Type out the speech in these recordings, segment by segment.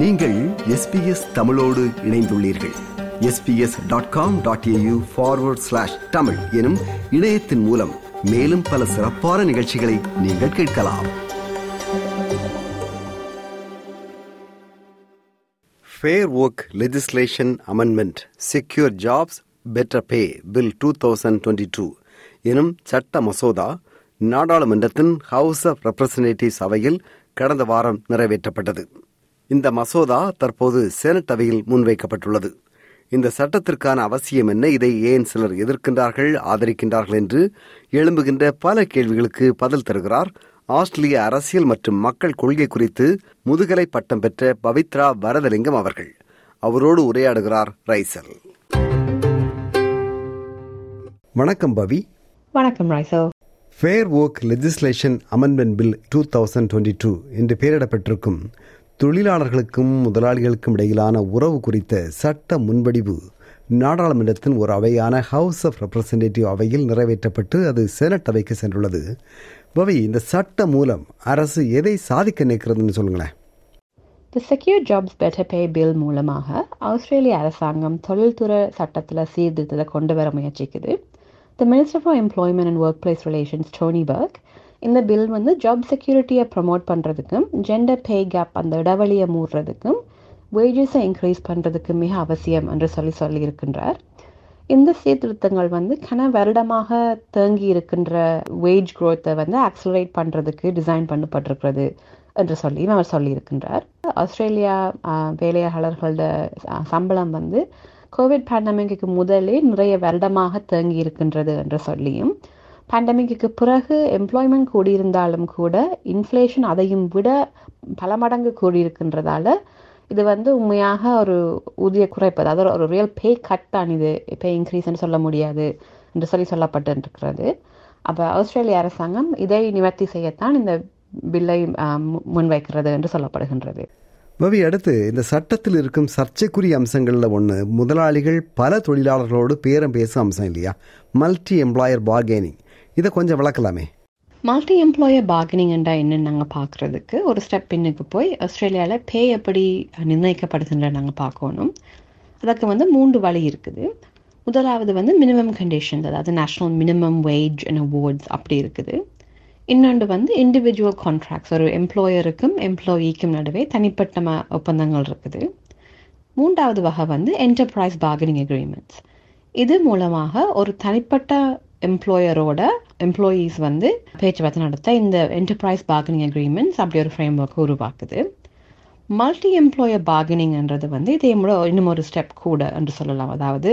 நீங்கள் எஸ்பிஎஸ் தமிழோடு இணைந்துள்ளீர்கள். SBS dot com dot AU forward slash Tamil எனும் இணையத்தின் மூலம் மேலும் பல சிறப்பான நிகழ்ச்சிகளை நீங்கள் கேட்கலாம். Fair work legislation amendment secure jobs better pay bill two thousand twenty two எனும் சட்ட மசோதா நாடாளுமன்றத்தின் ஹவுஸ் ஆஃப் ரெப்ரசன்டேட்டிவ்ஸ் அவையில் கடந்த வாரம் நிறைவேற்றப்பட்டது. இந்த மசோதா தற்போது செனட் அவையில் முன்வைக்கப்பட்டுள்ளது. இந்த சட்டத்திற்கான அவசியம் என்ன? இதை ஏன் சிலர் எதிர்க்கின்றார்கள் ஆதரிக்கின்றார்கள் என்று எழும்புகின்ற பல கேள்விகளுக்கு பதில் தருகிறார் ஆஸ்திரேலிய அரசியல் மற்றும் மக்கள் கொள்கை குறித்து முதுகலை பட்டம் பெற்ற பவித்ரா வரதலிங்கம் அவர்கள். அவரோடு உரையாடுகிறார் ரைசல். வணக்கம் பவி. வணக்கம் ராய்சோ fair work legislation amendment bill two thousand twenty two என்று பெயரிடப்பட்டிருக்கும் தொழிலாளர்களுக்கும் முதலாளிகளுக்கும் இடையிலான உறவு குறித்த சட்ட முன்வடிவு நாடாளுமன்றத்தின் ஒரு அவையான ஹவுஸ் ஆஃப் ரெப்ரசன்டேட்டிவ் அவையில் நிறைவேற்றப்பட்டு அது செனட் அவைக்கு சென்றுள்ளது. பவி இந்த சட்டம் மூலம் அரசு எதை சாதிக்க நிற்கிறதுன்னு சொல்லுங்களேன். The secure jobs better pay bill மூலமாக ஆஸ்திரேலிய அரசாங்கம் தொழில்துறை சட்டத்தில் சீர்திருத்தத்தை கொண்டு வர முயற்சிக்குது. The minister for employment and workplace relations Tony Burke இந்த பில் வந்து ஜாப் செக்யூரிட்டியை ப்ரமோட் பண்ணுறதுக்கும் ஜெண்டர் பே கேப் அந்த இடைவெளியை மூடுறதுக்கும் வேஜஸை இன்க்ரீஸ் பண்ணுறதுக்கு மிக அவசியம் என்று சொல்லி சொல்லி இருக்கின்றார் இந்த சீர்திருத்தங்கள் வந்து கன வருடமாக தேங்கி இருக்கின்ற வேஜ் குரோத்தை வந்து ஆக்சலரேட் பண்ணுறதுக்கு டிசைன் பண்ணப்பட்டிருக்கிறது என்று சொல்லியும் அவர் சொல்லியிருக்கின்றார். ஆஸ்திரேலியா வேலையாளர்களோட சம்பளம் வந்து கோவிட் பேண்டமிக்கு முதலே நிறைய வருடமாக தேங்கி இருக்கின்றது என்று சொல்லியும் பேண்டமிக்கு பிறகு எம்ப்ளாய்மெண்ட் கூடியிருந்தாலும் கூட இன்ஃப்ளேஷன் அதையும் விட பல மடங்கு கூடியிருக்கின்றதால இது வந்து உண்மையாக ஒரு ஊதிய குறைப்பு. அதாவது ஒரு ரியல் பே கட் தான் இது. பே இன்க்ரீஸ்ன்னு சொல்ல முடியாது என்று சொல்லி சொல்லப்பட்டு இருக்கிறது அப்போ ஆஸ்திரேலிய அரசாங்கம் இதை நிவர்த்தி செய்யத்தான் இந்த பில்லை முன்வைக்கிறது என்று சொல்லப்படுகின்றது. பவி அடுத்து இந்த சட்டத்தில் இருக்கும் சர்ச்சைக்குரிய அம்சங்களில் ஒன்று முதலாளிகள் பல தொழிலாளர்களோடு பேரம் பேசும் அம்சம் இல்லையா? மல்டி எம்ப்ளாயர் பார்கெனிங் இதை கொஞ்சம் விளக்கலாமே. மல்டி எம்ப்ளாயர் பார்கனிங் என்னன்னு நாங்கள் பார்க்குறதுக்கு ஒரு ஸ்டெப் பின்னுக்கு போய் ஆஸ்திரேலியாவில் பே எப்படி நிர்ணயிக்கப்படுதுன்ற நாங்கள் பார்க்கணும். அதுக்கு வந்து மூன்று வழி இருக்குது. முதலாவது வந்து மினிமம் கண்டிஷன்ஸ் அதாவது national minimum wage and awards அப்படி இருக்குது. இன்னொன்று வந்து இண்டிவிஜுவல் கான்ட்ராக்ட்ஸ் ஒரு எம்ப்ளாயருக்கும் எம்ப்ளாயிக்கும் நடுவே தனிப்பட்ட ம ஒப்பந்தங்கள் இருக்குது. மூன்றாவது வகை வந்து என்டர்பிரைஸ் பார்கனிங் அக்ரிமெண்ட்ஸ் இது மூலமாக ஒரு தனிப்பட்ட எம்ப்ளாயரோட எம்ப்ளாயீஸ் வந்து பேச்சுவார்த்தை நடத்த இந்த என்டர்பிரைஸ் பார்கனிங் அக்ரிமெண்ட்ஸ் அப்படி ஒரு ஃப்ரேம் ஒர்க் உருவாக்குது. மல்டி எம்ப்ளாயர் பார்கனிங்ன்றது வந்து இதே இன்னும் ஒரு ஸ்டெப் கூட என்று சொல்லலாம். அதாவது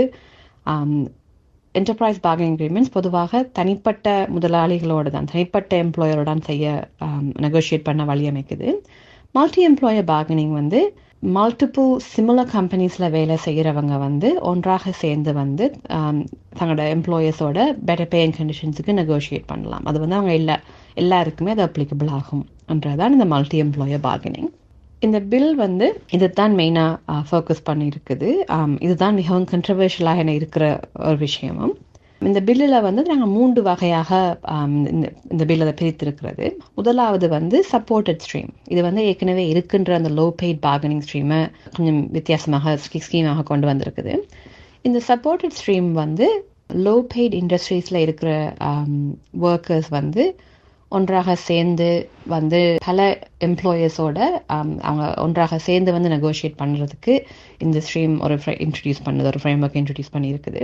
என்டர்பிரைஸ் பார்கனிங் அக்ரிமெண்ட்ஸ் பொதுவாக தனிப்பட்ட முதலாளிகளோடு தான் தனிப்பட்ட எம்ப்ளாயரோட செய்ய நெகோஷியேட் பண்ண வழி அமைக்குது. மல்டி எம்ப்ளாயர் பார்கனிங் வந்து மல்டிபிள் சிமிலர் கம்பெனிஸில் வேலை செய்கிறவங்க வந்து ஒன்றாக சேர்ந்து வந்து தங்களோட எம்ப்ளாயர்ஸோட பெட்டர் பே அண்ட் கண்டிஷன்ஸுக்கு நெகோஷியேட் பண்ணலாம். அது வந்து அவங்க எல்லா எல்லாருக்குமே அது அப்ளிகபிள் ஆகும் என்றதான் இந்த மல்டி எம்ப்ளாயர் பார்கனிங் இந்த பில் வந்து இதுதான் மெயினாக ஃபோக்கஸ் பண்ணியிருக்குது. இதுதான் மிகவும் கண்ட்ரவர்ஷியலாக என்ன இருக்கிற ஒரு விஷயமும். இந்த பில்லில் வந்து நாங்கள் மூன்று வகையாக இந்த பில்லில் பிரித்திருக்கிறது. முதலாவது வந்து சப்போர்ட்டட் ஸ்ட்ரீம் இது வந்து ஏற்கனவே இருக்கின்ற அந்த லோ பெய்ட் பார்கனிங் ஸ்ட்ரீமை கொஞ்சம் வித்தியாசமாக ஸ்கீமாக கொண்டு வந்திருக்குது. இந்த சப்போர்ட்டட் ஸ்ட்ரீம் வந்து லோ பெய்ட் இண்டஸ்ட்ரீஸில் இருக்கிற ஒர்க்கர்ஸ் வந்து ஒன்றாக சேர்ந்து வந்து பல எம்ப்ளாயர்ஸோட அவங்க ஒன்றாக சேர்ந்து வந்து நெகோஷியேட் பண்ணுறதுக்கு இந்த ஸ்ட்ரீம் ஒரு இன்ட்ரடியூஸ் பண்ணுது ஒரு ஃப்ரேம் ஒர்க் இன்ட்ரடியூஸ் பண்ணியிருக்குது.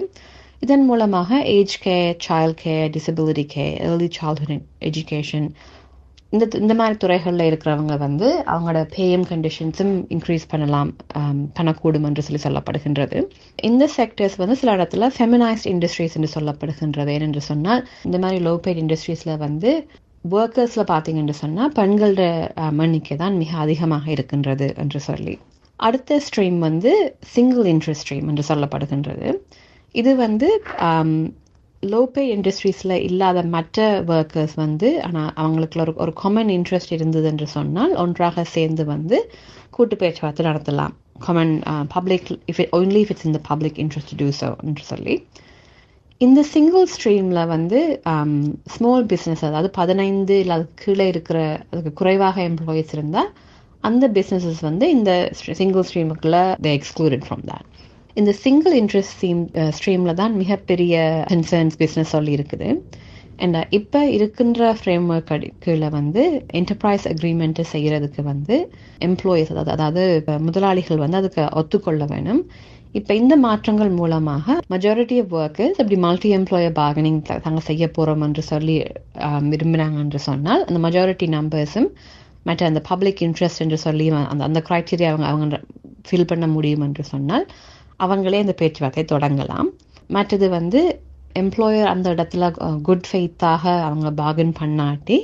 இதன் மூலமாக age care child care disability care early childhood education இந்த இந்த மாதிரி துறைகளில் இருக்கிறவங்க வந்து அவங்களோட பேஎம் கண்டிஷன்ஸும் இன்க்ரீஸ் பண்ணலாம் பண்ணக்கூடும் என்று சொல்லி சொல்லப்படுகின்றது. இந்த செக்டர்ஸ் வந்து சில இடத்துல ஃபெமினைஸ்ட் இண்டஸ்ட்ரீஸ் என்று சொல்லப்படுகின்றது. ஏனென்று சொன்னால் இந்த மாதிரி லோ பெய்ட் இண்டஸ்ட்ரீஸில் வந்து ஒர்க்கர்ஸில் பார்த்தீங்கன்னு சொன்னால் பெண்களோட எண்ணிக்கை தான் மிக அதிகமாக இருக்கின்றது என்று சொல்லி. அடுத்த ஸ்ட்ரீம் வந்து சிங்கிள் இன்ட்ரெஸ்ட் ஸ்ட்ரீம் என்று சொல்லப்படுகின்றது. இது வந்து லோபே இண்டஸ்ட்ரீஸில் இல்லாத மற்ற ஒர்க்கர்ஸ் வந்து ஆனால் அவங்களுக்கு ஒரு ஒரு காமன் இன்ட்ரெஸ்ட் இருந்தது என்று சொன்னால் ஒன்றாக சேர்ந்து வந்து கூட்டு பேச்சுவார்த்தை நடத்தலாம். Common public if it only if it's இந்த பப்ளிக் இன்ட்ரெஸ்ட் டூ ஸோ என்று சொல்லி. இந்த சிங்கிள் ஸ்ட்ரீமில் வந்து ஸ்மால் பிஸ்னஸ் அதாவது பதினைந்து இல்லை அதுக்கு கீழே இருக்கிற அதுக்கு குறைவாக எம்ப்ளாயீஸ் இருந்தால் அந்த பிஸ்னஸஸ் வந்து இந்த சிங்கிள் ஸ்ட்ரீமுக்குள்ளே தே எக்ஸ்க்ளூடட் ஃப்ரம் தேட் இந்த சிங்கிள் இன்ட்ரெஸ்ட் ஸ்ட்ரீம் ஸ்ட்ரீமில் தான் மிகப்பெரிய கன்சர்ன்ஸ் பிஸ்னஸ் சொல்லி இருக்குது. அண்ட் uh, இப்போ இருக்கின்ற ஃப்ரேம் ஒர்க் கீழே வந்து என்டர்பிரைஸ் அக்ரிமெண்ட்டு செய்கிறதுக்கு வந்து எம்ப்ளாயீஸ் அதாவது அதாவது முதலாளிகள் வந்து அதுக்கு ஒத்துக்கொள்ள வேணும். இப்போ இந்த மாற்றங்கள் மூலமாக மெஜாரிட்டி ஆஃப் ஒர்க்கர்ஸ் அப்படி மல்டி எம்ப்ளாயர் பார்கனிங் தாங்க செய்ய போகிறோம் என்று சொல்லி ஆஹ், என்று சொன்னால் அந்த மெஜாரிட்டி நம்பர்ஸும் மற்ற அந்த பப்ளிக் இன்ட்ரெஸ்ட் என்று சொல்லி அந்த அந்த க்ரைட்டீரியா அவங்க அவங்க ஃபில் பண்ண முடியும் என்று சொன்னால் அவங்களே அந்த பேச்சுவார்த்தை தொடங்கலாம். மற்றது வந்து எம்ப்ளாயர் அந்த இடத்துல குட் ஃபெய்த்தாக அவங்க பார்கன் பண்ணாட்டி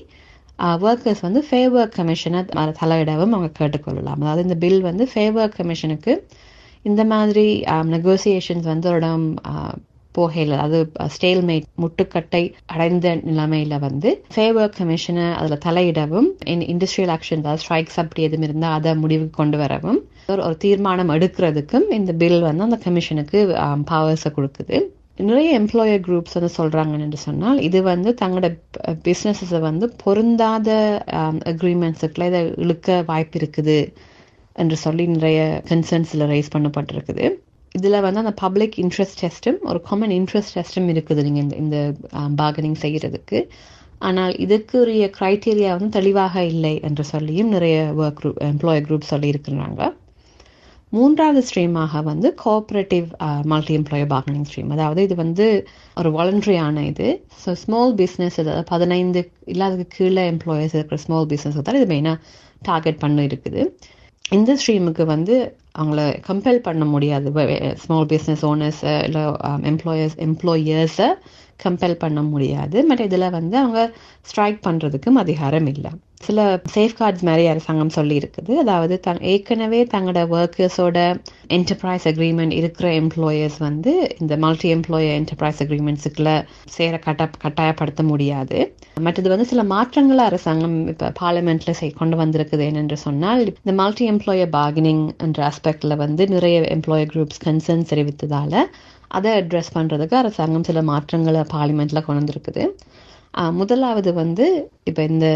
ஒர்க்கர்ஸ் வந்து ஃபேவர் கமிஷனை தலையிடவும் அவங்க கேட்டுக்கொள்ளலாம். அதாவது இந்த பில் வந்து ஃபேவர் கமிஷனுக்கு இந்த மாதிரி நெகோசியேஷன்ஸ் வந்து ஒரு இடம் போகையில் அது ஸ்டேல்மேட் முட்டுக்கட்டை அடைந்த நிலைமையில வந்து ஃபேவர் கமிஷனை அதில் தலையிடவும் இண்டஸ்ட்ரியல் ஆக்ஷன் அதாவது ஸ்ட்ரைக்ஸ் அப்படி எதுவும் இருந்தால் அதை முடிவுக்கு கொண்டு வரவும் ஒரு ஒரு தீர்மானம் எடுக்கிறதுக்கும் இந்த பில் வந்து அந்த கமிஷனுக்கு பவர்ஸை um, கொடுக்குது. நிறைய எம்ப்ளாயர் குரூப்ஸ் வந்து சொல்றாங்கன்னு என்று சொன்னால் இது வந்து தங்களோட பிஸ்னஸஸை வந்து பொருந்தாத um, அக்ரிமெண்ட்ஸுக்குள்ள இதை இழுக்க வாய்ப்பு இருக்குது என்று சொல்லி நிறைய கன்சர்ன்ஸில் ரைஸ் பண்ணப்பட்டிருக்குது. இதில் வந்து அந்த பப்ளிக் இன்ட்ரெஸ்ட் டெஸ்ட்டும் ஒரு காமன் இன்ட்ரெஸ்ட் டெஸ்ட்டும் இருக்குது நீங்கள் இந்த இந்த um, பார்கனிங் செய்கிறதுக்கு. ஆனால் இதுக்குரிய க்ரைட்டீரியா வந்து தெளிவாக இல்லை என்று சொல்லியும் நிறைய ஒர்க் குரூப் எம்ப்ளாயர் குரூப் சொல்லி இருக்கிறாங்க மூன்றாவது ஸ்ட்ரீமாக வந்து cooperative multi employer bargaining stream அதாவது இது வந்து ஒரு வாலண்டரியான இது. ஸோ ஸ்மால் பிஸ்னஸ் அதாவது பதினைந்து இல்லாததுக்கு கீழே எம்ப்ளாயர்ஸ் இருக்கிற ஸ்மால் பிஸ்னஸ் தான் இது மெயினாக டார்கெட் பண்ண இருக்குது. இந்த ஸ்ட்ரீமுக்கு வந்து அவங்கள கம்பேர் பண்ண முடியாது. ஸ்மால் பிஸ்னஸ் ஓனர்ஸ் இல்லை எம்ப்ளாயர்ஸ் எம்ப்ளாயர்ஸை கம்பேர் பண்ண முடியாது. பட் இதில் வந்து அவங்க ஸ்ட்ரைக் பண்ணுறதுக்கும் அதிகாரம் இல்லை. சில சேஃப்கார்ட்ஸ் மாதிரி அரசாங்கம் சொல்லியிருக்குது. அதாவது தங் ஏற்கனவே தங்களோட ஒர்க்கர்ஸோட என்டர்பிரைஸ் அக்ரிமெண்ட் இருக்கிற எம்ப்ளாயர்ஸ் வந்து இந்த மல்டி எம்ப்ளாயர் என்டர்பிரைஸ் அக்ரிமெண்ட்ஸுக்குள்ள சேர கட்ட கட்டாயப்படுத்த முடியாது. மற்றது வந்து சில மாற்றங்களை அரசாங்கம் இப்போ பார்லிமெண்ட்ல செய் கொண்டு வந்திருக்குது என்னென்று சொன்னால் இந்த மல்டி எம்ப்ளாயர் பார்கனிங் என்ற ஆஸ்பெக்டில் வந்து நிறைய எம்ப்ளாயர் குரூப்ஸ் கன்சர்ன் தெரிவித்ததால அதை அட்ரஸ் பண்ணுறதுக்கு அரசாங்கம் சில மாற்றங்களை பார்லிமெண்ட்டில் கொண்டு வந்திருக்குது. முதலாவது வந்து இப்போ இந்த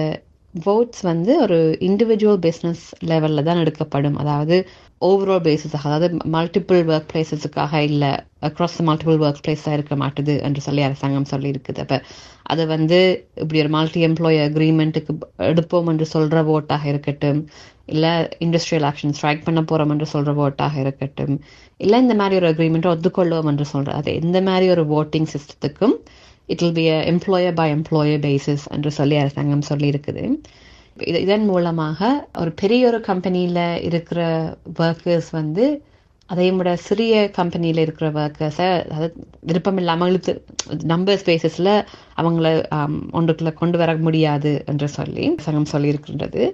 ஓட்ஸ் வந்து ஒரு இண்டிவிஜுவல் பிஸ்னஸ் லெவலில் தான் எடுக்கப்படும். அதாவது ஓவரால் பேசிஸ் அதாவது மல்டிபிள் ஒர்க் பிளேசஸுக்காக இல்லை அக்ராஸ் மல்டிபிள் ஒர்க் பிளேஸாக இருக்க மாட்டுது என்று சொல்லி அரசாங்கம் சொல்லியிருக்குது. அப்போ அதை வந்து இப்படி ஒரு மல்டி எம்ப்ளாயி அக்ரிமெண்ட்டுக்கு எடுப்போம் என்று சொல்கிற ஓட்டாக இருக்கட்டும். இல்லை இண்டஸ்ட்ரியல் ஆக்ஷன் ஸ்ட்ரைக் பண்ண போகிறோம் என்று சொல்கிற ஓட்டாக இருக்கட்டும். இல்லை இந்த மாதிரி ஒரு அக்ரிமெண்ட்டை ஒத்துக்கொள்வோம் என்று சொல்கிற அது எந்த மாதிரி ஒரு voting சிஸ்டத்துக்கும் it will be a employer by employer basis என்று சொல்லி அரசாங்கம் சொல்லியிருக்குது. இதன் மூலமாக ஒரு பெரிய ஒரு கம்பெனியில் இருக்கிற ஒர்க்கர்ஸ் வந்து அதையும் விட சிறிய கம்பெனியில் இருக்கிற ஒர்க்கர்ஸை அதாவது விருப்பம் இல்லாமல் இழுத்து நம்பர்ஸ் பேசிஸில் அவங்கள ஒன்றுக்குள்ளே கொண்டு வர முடியாது என்று சொல்லி சங்கம் சொல்லியிருக்கின்றது.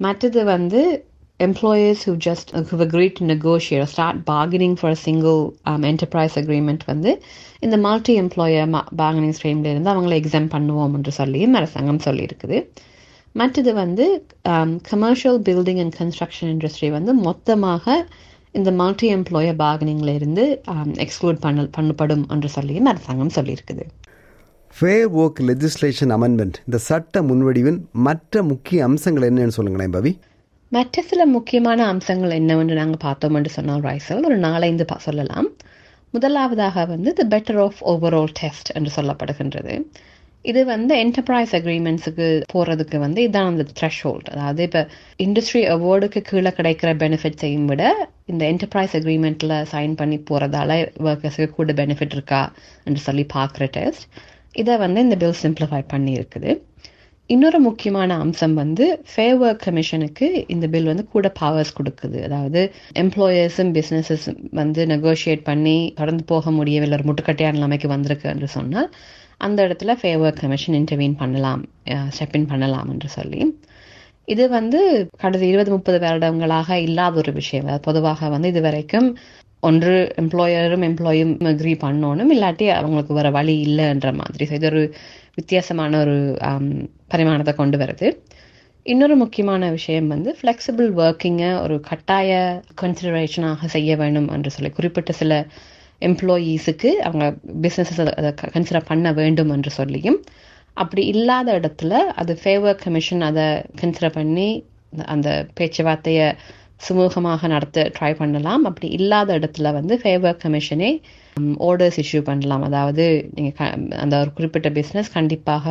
மற்றது வந்து employers who just uh, who've agreed to negotiate or start bargaining for a single um, enterprise agreement வந்து இந்த மல்டி எம்ப்ளாயர் பார்கனிங் ஸ்ட்ரீம்ல இருந்து அவங்களை எக்ஸாம் பண்ணுவோம் என்று சொல்லியும் அரசாங்கம் சொல்லியிருக்குது. மற்றது வந்து commercial building and construction industry வந்து மொத்தமாக இந்த மல்டி எம்ப்ளாயர் பார்கனிங்ல இருந்து um, எக்ஸ்க்ளூட் பண்ண பண்ணப்படும் என்று சொல்லியும் அரசாங்கம் சொல்லியிருக்குது. ஃபேர் ஒர்க் லெஜிஸ்லேஷன் அமெண்ட்மெண்ட் இந்த சட்ட முன்வடிவின் மற்ற முக்கிய அம்சங்கள் என்னன்னு சொல்லுங்களேன் பவி. மற்ற சில முக்கியமான அம்சங்கள் என்னவென்று நாங்கள் பார்த்தோம் என்று சொன்னால் ரைசல் ஒரு நாலஞ்சு சொல்லலாம். முதலாவதாக வந்து the better off overall test என்று சொல்லப்படுகின்றது. இது வந்து என்டர்பிரைஸ் அக்ரிமெண்ட்ஸுக்கு போகிறதுக்கு வந்து இதுதான் அந்த த்ரெஷ் ஹோல்ட் அதாவது இப்போ இண்டஸ்ட்ரி அவார்டுக்கு கீழே கிடைக்கிற பெனிஃபிட்ஸையும் விட இந்த என்டர்பிரைஸ் அக்ரிமெண்ட்டில் சைன் பண்ணி போகிறதால ஒர்க்கர்ஸுக்கு கூட பெனிஃபிட் இருக்கா என்று சொல்லி பார்க்குற டெஸ்ட் இதை வந்து இந்த பில் சிம்பிளிஃபை பண்ணியிருக்குது. இன்னொரு முக்கியமான அம்சம் வந்து ஃபேர் ஒர்க் கமிஷனுக்கு இந்த பில் வந்து கூட பவர்ஸ் கொடுக்குது. அதாவது எம்ப்ளாயர்ஸும் பிஸ்னஸஸ் வந்து நெகோஷியேட் பண்ணி கடந்து போக முடியவில்லை ஒரு முட்டுக்கட்டையான நிலைமைக்கு வந்திருக்கு என்று சொன்னால் அந்த இடத்துல ஃபேர் ஒர்க் கமிஷன் இன்டர்வீன் பண்ணலாம் ஸ்டெப் இன் பண்ணலாம் என்று சொல்லி. இது வந்து கடந்த இருபது முப்பது வருடங்களாக இல்லாத ஒரு விஷயம். பொதுவாக வந்து இது வரைக்கும் ஒன்று எம்ப்ளாயரும் எம்ப்ளாயும் அக்ரி பண்ணணும். இல்லாட்டி அவங்களுக்கு வர வழி இல்லைன்ற மாதிரி. இது ஒரு வித்தியாசமான ஒரு பரிமாணத்தை கொண்டு வருது. இன்னொரு முக்கியமான விஷயம் வந்து ஃப்ளெக்சிபிள் ஒர்க்கிங்கை ஒரு கட்டாய கன்சிடரேஷனாக செய்ய வேண்டும் என்று சொல்லி குறிப்பிட்ட சில எம்ப்ளாயீஸுக்கு அவங்க பிஸ்னஸஸ் அதை கன்சிடர் பண்ண வேண்டும் என்று சொல்லியும் அப்படி இல்லாத இடத்துல அது ஃபேவர் கமிஷன் அதை கன்சிடர் பண்ணி அந்த பேச்சுவார்த்தையை சுமூகமாக நடத்த ட்ரை பண்ணலாம். அப்படி இல்லாத இடத்துல வந்து ஃபேவர் கமிஷனே ஆர்டர்ஸ் இஷ்யூ பண்ணலாம். அதாவது நீங்கள் அந்த ஒரு குறிப்பிட்ட பிஸ்னஸ் கண்டிப்பாக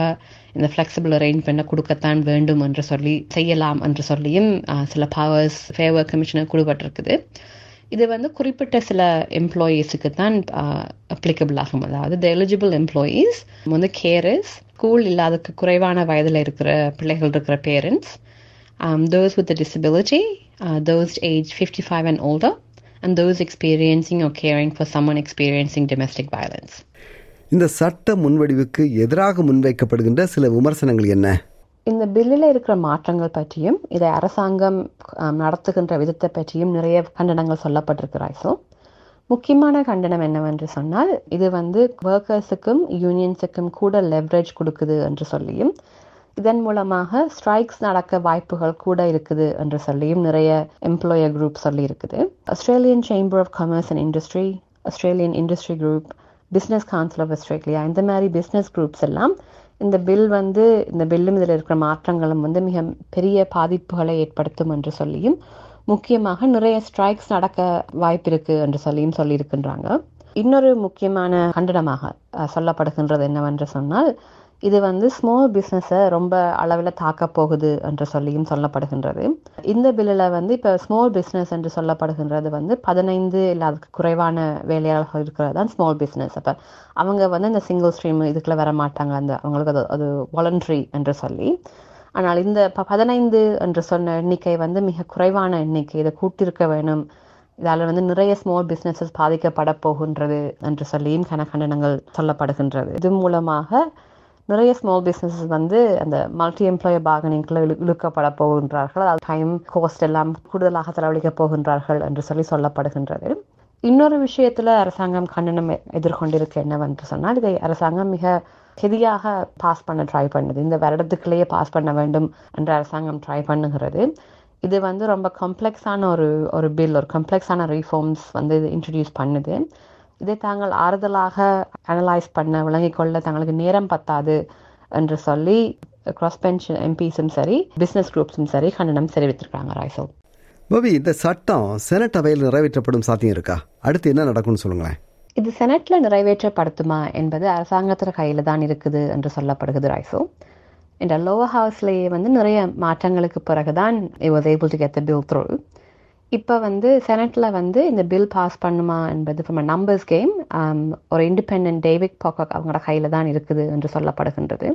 இந்த ஃப்ளெக்சிபிள் அரேஞ்ச்மெண்ட்டை கொடுக்கத்தான் வேண்டும் என்று சொல்லி செய்யலாம் என்று சொல்லியும் சில பவர்ஸ் ஃபேவர் கமிஷனர் கொடுப்பட்டிருக்குது இது வந்து குறிப்பிட்ட சில எம்ப்ளாயீஸுக்கு தான் அப்ளிகபிள் ஆகும். அதாவது த எலிஜிபிள் எம்ப்ளாயீஸ் வந்து கேரஸ் ஸ்கூல் இல்லாதக்கு குறைவான வயதில் இருக்கிற பிள்ளைகள் இருக்கிற parents those with disability those age fifty five and older and those experiencing or caring for someone experiencing domestic violence. இந்த சட்ட முன்வடிவுக்கு எதிராக முன்வைக்கப்படுகின்ற சில விமர்சனங்கள் என்ன இந்த பில்லில் இருக்கிற மாற்றங்கள் பற்றியும் இதை அரசாங்கம் நடத்துகின்ற விதத்தை பற்றியும் நிறைய கண்டனங்கள் சொல்லப்பட்டிருக்கிறாய் ஸோ முக்கியமான கண்டனம் என்னவென்று சொன்னால் இது வந்து ஒர்க்கர்ஸுக்கும் யூனியன்ஸுக்கும் கூட லெவரேஜ் கொடுக்குது என்று சொல்லியும் இதன் மூலமாக ஸ்ட்ரைக்ஸ் நடக்க வாய்ப்புகள் கூட இருக்குது என்று சொல்லியும் நிறைய எம்ப்ளாயர் குரூப் சொல்லி இருக்குது Australian Chamber of Commerce and Industry Australian Industry Group Business Council of Australia இந்த மாதிரி பிஸ்னஸ் குரூப்ஸ் எல்லாம் இந்த பில் வந்து இந்த பில்லும் இதில் இருக்கிற மாற்றங்களும் வந்து மிக பெரிய பாதிப்புகளை ஏற்படுத்தும் என்று சொல்லியும் முக்கியமாக நிறைய ஸ்ட்ரைக்ஸ் நடக்க வாய்ப்பு இருக்கு என்று சொல்லியும் சொல்லியிருக்கின்றாங்க. இன்னொரு முக்கியமான கண்டனமாக சொல்லப்படுகின்றது என்னவென்று சொன்னால் இது வந்து ஸ்மால் பிஸ்னஸை ரொம்ப அளவில் தாக்க போகுது என்று சொல்லியும் சொல்லப்படுகின்றது. இந்த பில்லில் வந்து இப்போ ஸ்மால் பிஸ்னஸ் என்று சொல்லப்படுகின்றது வந்து பதினைந்து இல்லை அதுக்கு குறைவான வேலையாளர்கள் இருக்கிறது தான் ஸ்மால் பிஸ்னஸ் அப்போ அவங்க வந்து இந்த சிங்கிள் ஸ்ட்ரீம் இதுக்குள்ள வர மாட்டாங்க. அந்த அவங்களுக்கு அது அது வாலண்ட்ரி என்று சொல்லி. ஆனால் இந்த பதினைந்து என்று சொன்ன எண்ணிக்கை வந்து மிக குறைவான எண்ணிக்கை. இதை கூட்டிருக்க வேணும். இதால் வந்து நிறைய ஸ்மால் பிஸ்னஸஸ் பாதிக்கப்பட போகின்றது என்று சொல்லியும் கனகண்டனங்கள் சொல்லப்படுகின்றது. இது மூலமாக நிறைய ஸ்மால் பிஸ்னஸஸ் வந்து அந்த மல்டி எம்ப்ளாயர் பார்கனிங்கில் இழுக்கப்பட போகின்றார்கள். அது டைம் கோஸ்ட் எல்லாம் கூடுதலாக செலவழிக்க போகின்றார்கள் என்று சொல்லி சொல்லப்படுகின்றது. இன்னொரு விஷயத்துல அரசாங்கம் கண்டனம் எதிர்கொண்டிருக்கு என்னவென்று சொன்னால் இதை அரசாங்கம் மிக ஹெதியாக பாஸ் பண்ண ட்ரை பண்ணுது. இந்த வருடத்துக்குள்ளேயே பாஸ் பண்ண வேண்டும் என்று அரசாங்கம் ட்ரை பண்ணுகிறது. இது வந்து ரொம்ப காம்ப்ளெக்ஸான ஒரு ஒரு பில் ஒரு காம்ப்ளெக்ஸான ரீஃபார்ம்ஸ் வந்து இது இன்ட்ரடியூஸ் பண்ணுது. இதை தாங்கள் ஆறுதலாக அனலைஸ் பண்ண விளங்கிக் கொள்ள தங்களுக்கு நேரம் பத்தாது என்று சொல்லி கிராஸ் பெஞ்ச் எம்பிஸும் சரி பிஸ்னஸ் குரூப்ஸும் சரி கண்டனம் தெரிவித்திருக்காங்க ராய்சோ. பவி இந்த சட்டம் செனட் அவையில் நிறைவேற்றப்படும் சாத்தியம் இருக்கா? அடுத்து என்ன நடக்கும்னு சொல்லுங்களேன். இது செனட்ல நிறைவேற்றப்படுத்துமா என்பது அரசாங்கத்தின் கையில தான் இருக்குது என்று சொல்லப்படுகிறது ராய்சோ. இந்த லோவர் ஹவுஸ்லேயே வந்து நிறைய மாற்றங்களுக்கு பிறகுதான் it was able to get the bill through இப்போ வந்து செனட்டில் வந்து இந்த பில் பாஸ் பண்ணுமா என்பது ஃப்ரம் நம்பர்ஸ் கேம் ஒரு இண்டிபெண்ட் டேவிட் பாக்காக் அவங்களோட கையில் தான் இருக்குது என்று சொல்லப்படுகின்றது.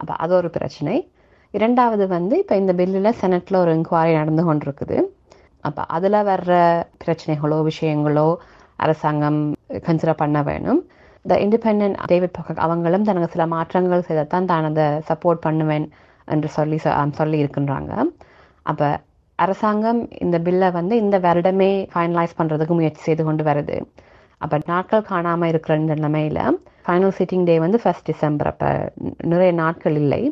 அப்போ அது ஒரு பிரச்சனை. இரண்டாவது வந்து இப்போ இந்த பில்லில் செனட்டில் ஒரு இன்கொயரி நடந்து கொண்டிருக்குது. அப்போ அதில் வர்ற பிரச்சனைகளோ விஷயங்களோ அரசாங்கம் கன்சிடர் பண்ண வேணும். த இண்டிபெண்ட் டேவிட் பாக்காக் அவங்களும் தனக்கு சில மாற்றங்கள் செய்தத்தான் தான் அதை சப்போர்ட் பண்ணுவேன் என்று சொல்லி um, சொல்லி இருக்கின்றாங்க. அப்போ அரசாங்கம் இந்த பில்லை வந்து இந்த வருடமே ஃபைனலைஸ் பண்ணுறதுக்கு முயற்சி செய்து கொண்டு வருது. அப்போ நாட்கள் காணாமல் இருக்கிற இந்த நிலைமையில் ஃபைனல் சிட்டிங் டே வந்து ஃபர்ஸ்ட் டிசம்பர் அப்போ நிறைய நாட்கள் இல்லை.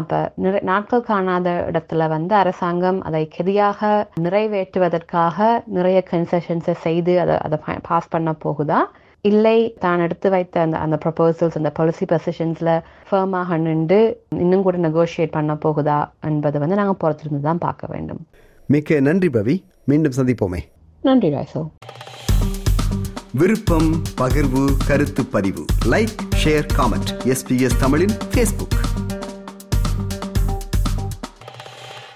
அப்போ நிறைய நாட்கள் காணாத இடத்துல வந்து அரசாங்கம் அதை கெதியாக நிறைவேற்றுவதற்காக நிறைய கன்செஷன்ஸை செய்து அதை அதை பாஸ் பண்ண போகுதா? இல்லை தான் எடுத்து வைத்த அந்த அந்த ப்ரொபோசல்ஸ் அந்த பாலிசி பொசிஷன்ஸில் ஃபேமாக நின்று இன்னும் கூட நெகோஷியேட் பண்ண போகுதா என்பதை வந்து நாங்கள் பொறுத்திருந்து தான் பார்க்க வேண்டும். மிக்க நன்றி பவி. மீண்டும் சந்திப்போமே. நன்றி ராய்சோ. விருப்பம் பகிர்வு கருத்து பதிவு. லைக் ஷேர் காமெண்ட் எஸ்பிஎஸ் தமிழின் ஃபேஸ்புக்